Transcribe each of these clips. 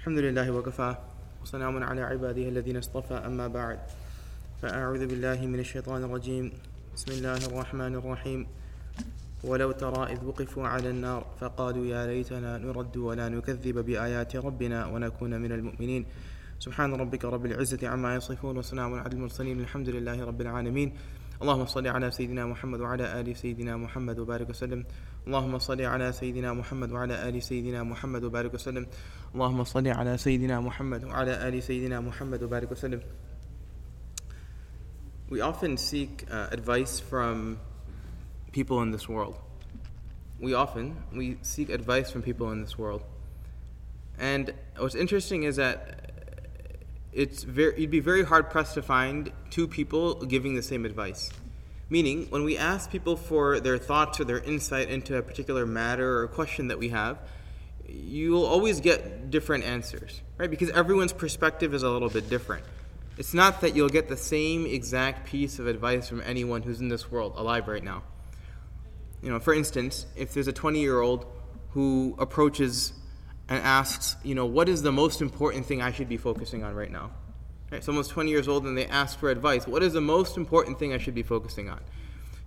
الحمد لله وكفى وسلام على عباده الذين اصطفى أما بعد. فأعوذ بالله من الشيطان الرجيم. بسم الله الرحمن الرحيم. ولو ترى إذ وقفوا على النار فقالوا يا ليتنا نرد ولا نكذب بآيات ربنا ونكون من المؤمنين. سبحان ربك رب العزة عما يصفون وسلام على المرسلين الحمد لله رب العالمين. اللهم صل على سيدنا محمد وعلى آل سيدنا محمد وبارك وسلم اللهم صل على سيدنا محمد وعلى آل سيدنا محمد وبارك وسلم اللهم صل على سيدنا محمد وعلى آل سيدنا محمد وبارك وسلم We often seek uh, advice from people in this world. We often we seek advice from people in this world. And what's interesting is that it's very you'd be very hard pressed to find two people giving the same advice. Meaning, when we ask people for their thoughts or their insight into a particular matter or question that we have, you'll always get different answers, right? Because everyone's perspective is a little bit different. It's not that you'll get the same exact piece of advice from anyone who's in this world alive right now. You know, for instance, if there's a 20 year old who approaches and asks, you know, what is the most important thing I should be focusing on right now? Right? Someone's 20 years old and they ask for advice. What is the most important thing I should be focusing on?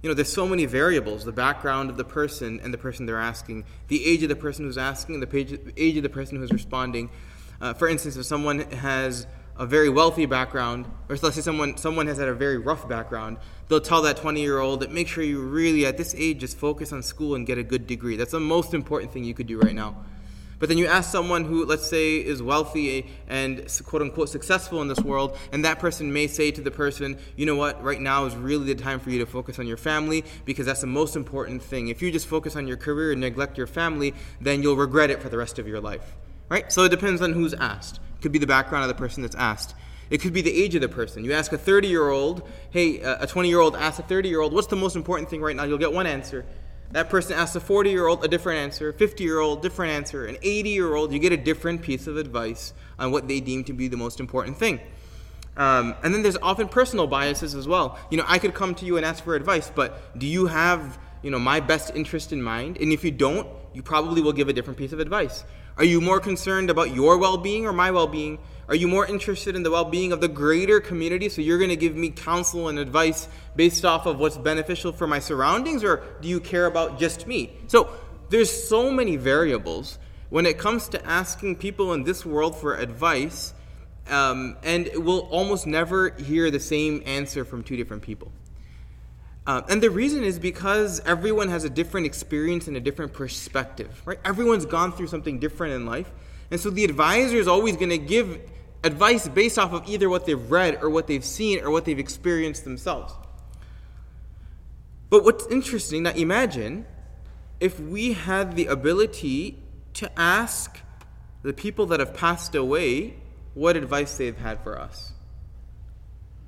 You know, there's so many variables the background of the person and the person they're asking, the age of the person who's asking, the age of the person who's responding. Uh, for instance, if someone has a very wealthy background, or let's say someone someone has had a very rough background, they'll tell that 20 year old that make sure you really at this age just focus on school and get a good degree. That's the most important thing you could do right now. But then you ask someone who, let's say, is wealthy and quote unquote successful in this world, and that person may say to the person, you know what, right now is really the time for you to focus on your family because that's the most important thing. If you just focus on your career and neglect your family, then you'll regret it for the rest of your life. Right? So it depends on who's asked. It could be the background of the person that's asked. It could be the age of the person. You ask a 30 year old, hey, uh, a 20 year old asks a 30 year old, what's the most important thing right now? You'll get one answer. That person asks a 40 year old a different answer, a 50 year old different answer, an 80 year old, you get a different piece of advice on what they deem to be the most important thing. Um, and then there's often personal biases as well. You know, I could come to you and ask for advice, but do you have, you know, my best interest in mind? And if you don't, you probably will give a different piece of advice. Are you more concerned about your well being or my well being? Are you more interested in the well being of the greater community? So you're going to give me counsel and advice based off of what's beneficial for my surroundings, or do you care about just me? So there's so many variables when it comes to asking people in this world for advice, um, and we'll almost never hear the same answer from two different people. Uh, and the reason is because everyone has a different experience and a different perspective, right? Everyone's gone through something different in life. And so the advisor is always going to give advice based off of either what they've read or what they've seen or what they've experienced themselves. But what's interesting, now imagine if we had the ability to ask the people that have passed away what advice they've had for us.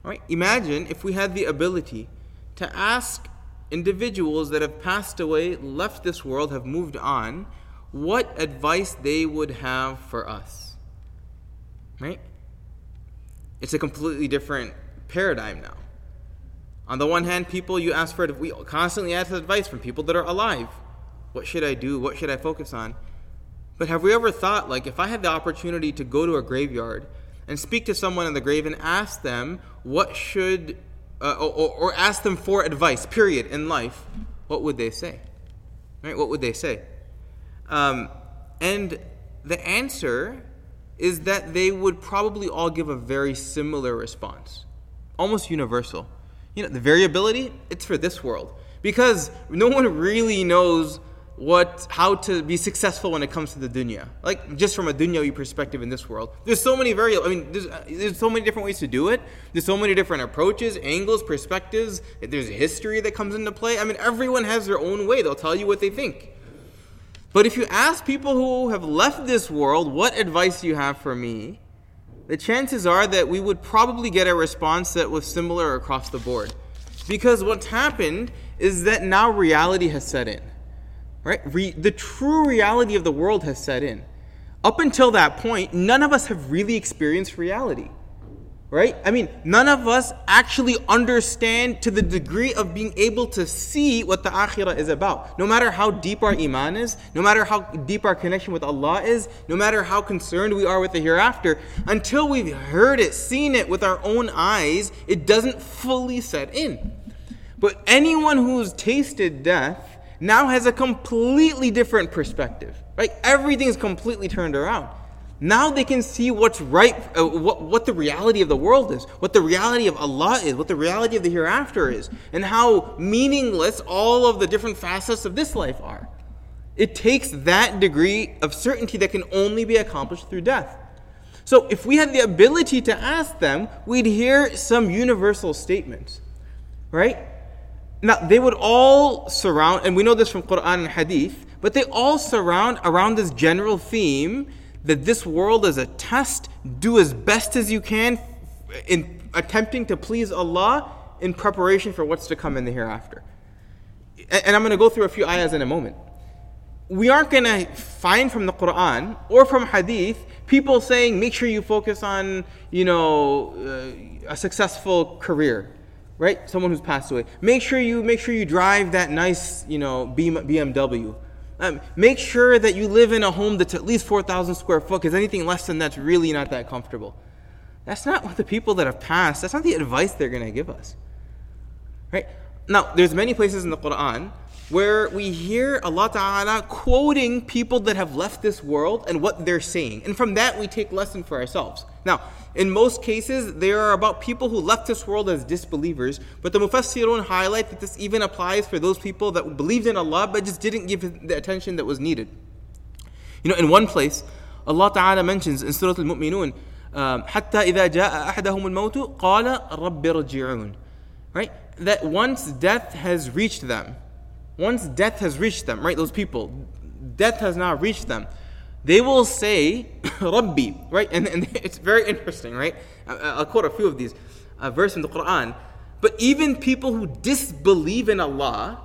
Right? Imagine if we had the ability to ask individuals that have passed away, left this world, have moved on, what advice they would have for us. Right? It's a completely different paradigm now. On the one hand, people you ask for, we constantly ask advice from people that are alive. What should I do? What should I focus on? But have we ever thought, like, if I had the opportunity to go to a graveyard and speak to someone in the grave and ask them what should, uh, or, or ask them for advice, period, in life, what would they say? Right? What would they say? Um, and the answer is that they would probably all give a very similar response, almost universal. You know, the variability, it's for this world. Because no one really knows what how to be successful when it comes to the dunya. Like just from a dunyawi perspective in this world, there's so many variables. I mean, there's, there's so many different ways to do it. There's so many different approaches, angles, perspectives. There's history that comes into play. I mean, everyone has their own way. They'll tell you what they think. But if you ask people who have left this world, what advice do you have for me? The chances are that we would probably get a response that was similar across the board. Because what's happened is that now reality has set in. Right? Re- the true reality of the world has set in. Up until that point, none of us have really experienced reality. Right? I mean, none of us actually understand to the degree of being able to see what the akhirah is about. No matter how deep our iman is, no matter how deep our connection with Allah is, no matter how concerned we are with the hereafter, until we've heard it, seen it with our own eyes, it doesn't fully set in. But anyone who's tasted death now has a completely different perspective, right? Everything's completely turned around. Now they can see what's right, uh, what, what the reality of the world is, what the reality of Allah is, what the reality of the hereafter is, and how meaningless all of the different facets of this life are. It takes that degree of certainty that can only be accomplished through death. So if we had the ability to ask them, we'd hear some universal statements, right? Now, they would all surround, and we know this from Quran and Hadith, but they all surround around this general theme that this world is a test. Do as best as you can in attempting to please Allah in preparation for what's to come in the hereafter. And I'm going to go through a few ayahs in a moment. We aren't going to find from the Quran or from Hadith people saying, make sure you focus on, you know, uh, a successful career, right? Someone who's passed away. Make sure you make sure you drive that nice, you know, BMW. Um, make sure that you live in a home that's at least 4,000 square foot, because anything less than that's really not that comfortable. That's not what the people that have passed, that's not the advice they're going to give us. Right? Now, there's many places in the Quran where we hear Allah Ta'ala quoting people that have left this world and what they're saying. And from that, we take lesson for ourselves. Now, in most cases, they are about people who left this world as disbelievers, but the Mufassirun highlight that this even applies for those people that believed in Allah but just didn't give the attention that was needed. You know, in one place, Allah Ta'ala mentions in Surah Al-Mu'minun, حتى إذا جاء أحدهم الموت قال رب ارجعون right that once death has reached them once death has reached them right those people death has now reached them they will say, Rabbi, right? And, and it's very interesting, right? I'll quote a few of these a verse in the Quran. But even people who disbelieve in Allah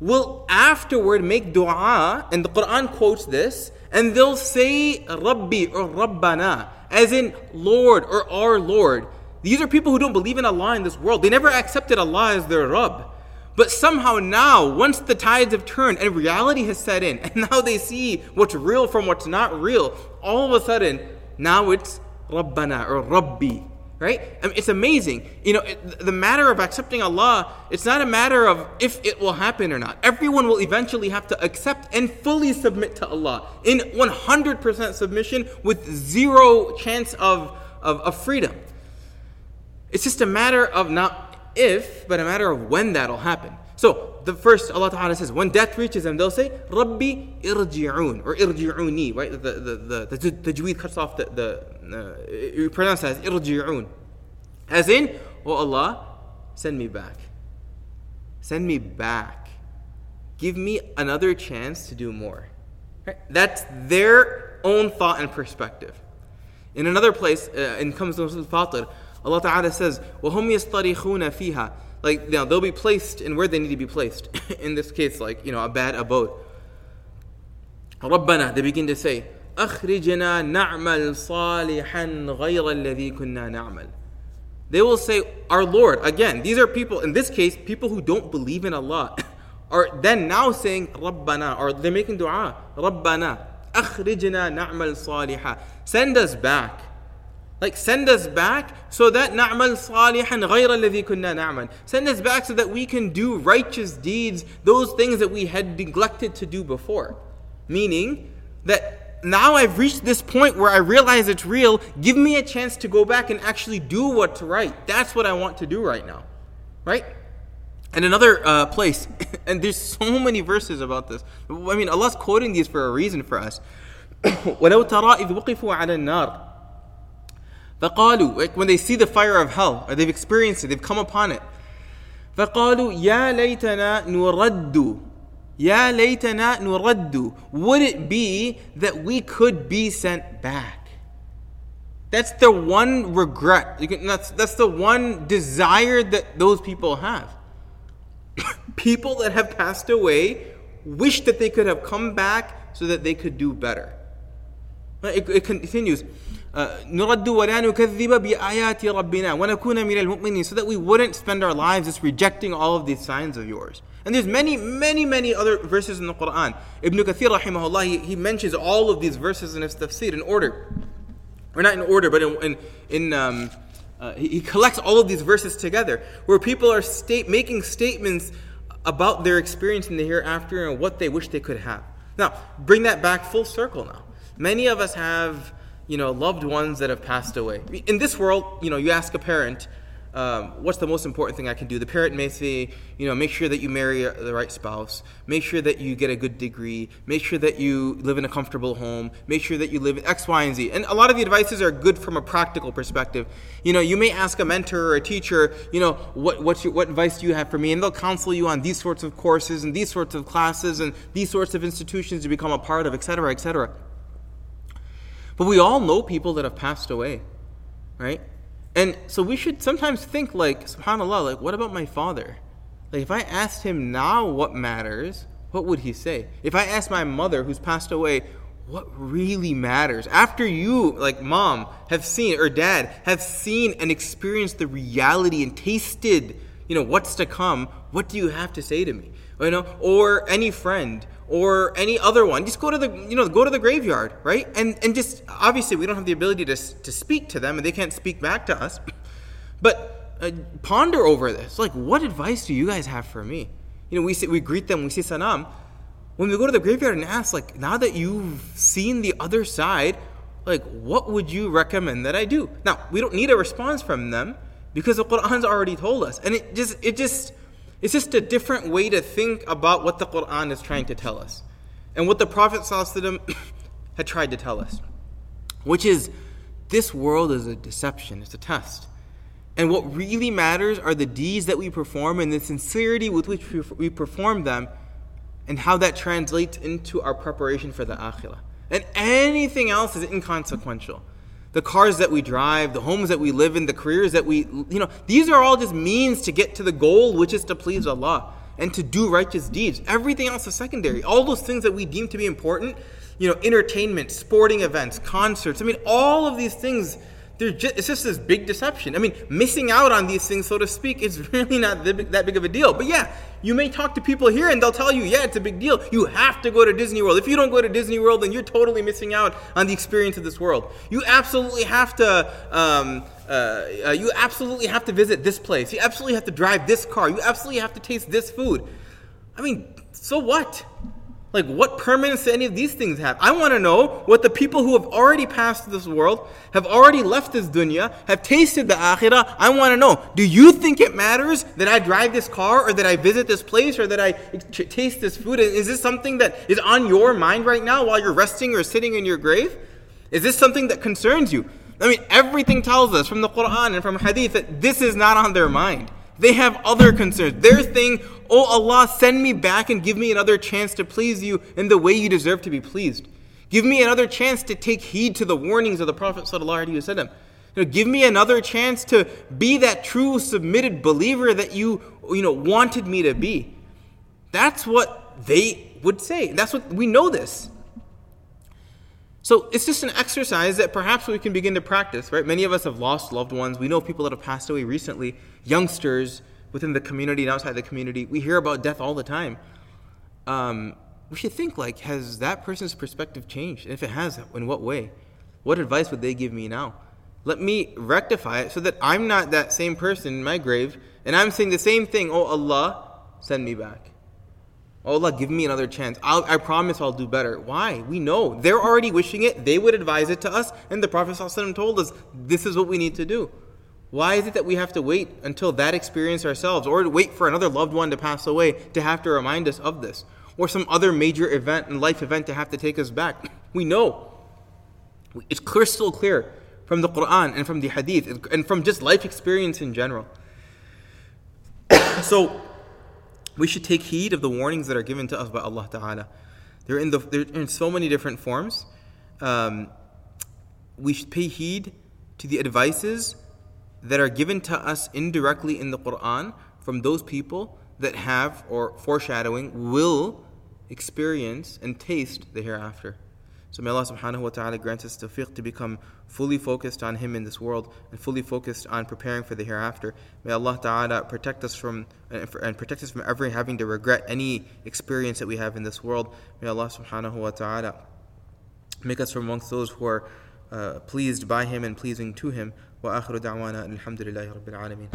will afterward make dua, and the Quran quotes this, and they'll say Rabbi or Rabbana, as in Lord or our Lord. These are people who don't believe in Allah in this world. They never accepted Allah as their Rabb. But somehow now, once the tides have turned and reality has set in, and now they see what's real from what's not real, all of a sudden, now it's Rabbana or Rabbi. Right? I mean, it's amazing. You know, it, the matter of accepting Allah, it's not a matter of if it will happen or not. Everyone will eventually have to accept and fully submit to Allah in 100% submission with zero chance of, of, of freedom. It's just a matter of not if, but a matter of when that'll happen. So the first Allah Ta'ala says, when death reaches them, they'll say, Rabbi irji'un, or irji'uni, right? The, the, the, the, the tajweed cuts off the, the uh, you pronounce it as irji'un. As in, oh Allah, send me back. Send me back. Give me another chance to do more. Right? That's their own thought and perspective. In another place, uh, in comes to Fatir, Allah Ta'ala says, وَهُمْ يَسْطَرِخُونَ فِيهَا Like, you know, they'll be placed in where they need to be placed. in this case, like, you know, a bad abode. رَبَّنَا They begin to say, أَخْرِجْنَا نَعْمَلْ صَالِحًا غَيْرَ الَّذِي كُنَّا نَعْمَلْ They will say, Our Lord. Again, these are people, in this case, people who don't believe in Allah. are then now saying, رَبَّنَا Or they're making dua, رَبَّنَا أَخْرِجْنَا نَعْمَلْ صَالِحًا Send us back like send us back so that na'mal salihan ghayra alladhi kunna na'mal. Send us back so that we can do righteous deeds, those things that we had neglected to do before. Meaning that now I've reached this point where I realize it's real. Give me a chance to go back and actually do what's right. That's what I want to do right now. Right? And another uh, place, and there's so many verses about this. I mean, Allah's quoting these for a reason for us. ولو ترى إذ وقفوا على النار فقالوا like when they see the fire of hell or they've experienced it they've come upon it فقالوا يا ليتنا نرد يا ليتنا نرد would it be that we could be sent back that's the one regret can, that's, that's the one desire that those people have people that have passed away wish that they could have come back so that they could do better it, it continues نرد ولا نكذب بآيات ربنا ونكون من المؤمنين so that we wouldn't spend our lives just rejecting all of these signs of yours. And there's many, many, many other verses in the Quran. Ibn Kathir rahimahullah, he, he mentions all of these verses in his tafsir in order. Or not in order, but in, in, in um, uh, he, he collects all of these verses together where people are state, making statements about their experience in the hereafter and what they wish they could have. Now, bring that back full circle now. Many of us have you know, loved ones that have passed away. In this world, you know, you ask a parent, um, what's the most important thing I can do? The parent may say, you know, make sure that you marry the right spouse, make sure that you get a good degree, make sure that you live in a comfortable home, make sure that you live in X, Y, and Z. And a lot of the advices are good from a practical perspective. You know, you may ask a mentor or a teacher, you know, what, your, what advice do you have for me? And they'll counsel you on these sorts of courses and these sorts of classes and these sorts of institutions to become a part of, et cetera, et cetera. But we all know people that have passed away, right? And so we should sometimes think like, subhanAllah, like, what about my father? Like, if I asked him now what matters, what would he say? If I asked my mother who's passed away, what really matters? After you, like mom, have seen, or dad, have seen and experienced the reality and tasted, you know, what's to come, what do you have to say to me? You know, or any friend, or any other one. Just go to the you know go to the graveyard right? And and just obviously we don't have the ability to, to speak to them and they can't speak back to us. But uh, ponder over this. Like what advice do you guys have for me? You know we say, we greet them we say salam. When we go to the graveyard and ask like now that you've seen the other side like what would you recommend that i do? Now we don't need a response from them because the quran's already told us. And it just it just it's just a different way to think about what the Quran is trying to tell us and what the Prophet had tried to tell us, which is this world is a deception, it's a test. And what really matters are the deeds that we perform and the sincerity with which we perform them and how that translates into our preparation for the akhirah. And anything else is inconsequential the cars that we drive, the homes that we live in, the careers that we, you know, these are all just means to get to the goal, which is to please Allah and to do righteous deeds. Everything else is secondary. All those things that we deem to be important, you know, entertainment, sporting events, concerts. I mean, all of these things just, it's just this big deception. I mean, missing out on these things, so to speak, is really not that big of a deal. But yeah, you may talk to people here and they'll tell you, yeah, it's a big deal. You have to go to Disney World. If you don't go to Disney World, then you're totally missing out on the experience of this world. You absolutely have to. Um, uh, uh, you absolutely have to visit this place. You absolutely have to drive this car. You absolutely have to taste this food. I mean, so what? Like, what permanence do any of these things have? I want to know what the people who have already passed this world, have already left this dunya, have tasted the akhirah. I want to know do you think it matters that I drive this car, or that I visit this place, or that I taste this food? Is this something that is on your mind right now while you're resting or sitting in your grave? Is this something that concerns you? I mean, everything tells us from the Quran and from Hadith that this is not on their mind. They have other concerns. Their thing, oh Allah, send me back and give me another chance to please you in the way you deserve to be pleased. Give me another chance to take heed to the warnings of the Prophet ﷺ. You know, give me another chance to be that true submitted believer that you, you know, wanted me to be. That's what they would say. That's what we know this. So it's just an exercise that perhaps we can begin to practice, right? Many of us have lost loved ones. We know people that have passed away recently, youngsters within the community and outside the community. We hear about death all the time. Um, we should think like, has that person's perspective changed? And if it has, in what way? What advice would they give me now? Let me rectify it so that I'm not that same person in my grave and I'm saying the same thing, oh Allah, send me back. Oh Allah, give me another chance. I'll, i promise I'll do better. Why? We know. They're already wishing it. They would advise it to us. And the Prophet ﷺ told us this is what we need to do. Why is it that we have to wait until that experience ourselves or wait for another loved one to pass away to have to remind us of this? Or some other major event and life event to have to take us back? We know. It's crystal clear from the Quran and from the Hadith and from just life experience in general. so, we should take heed of the warnings that are given to us by Allah Ta'ala. They're in, the, they're in so many different forms. Um, we should pay heed to the advices that are given to us indirectly in the Quran from those people that have, or foreshadowing, will experience and taste the hereafter. So may Allah subhanahu wa ta'ala grant us tawfiq to become fully focused on Him in this world and fully focused on preparing for the hereafter. May Allah ta'ala protect us from and protect us from ever having to regret any experience that we have in this world. May Allah subhanahu wa ta'ala make us from amongst those who are uh, pleased by Him and pleasing to Him. وآخر دعوانا الحمد لله رب العالمين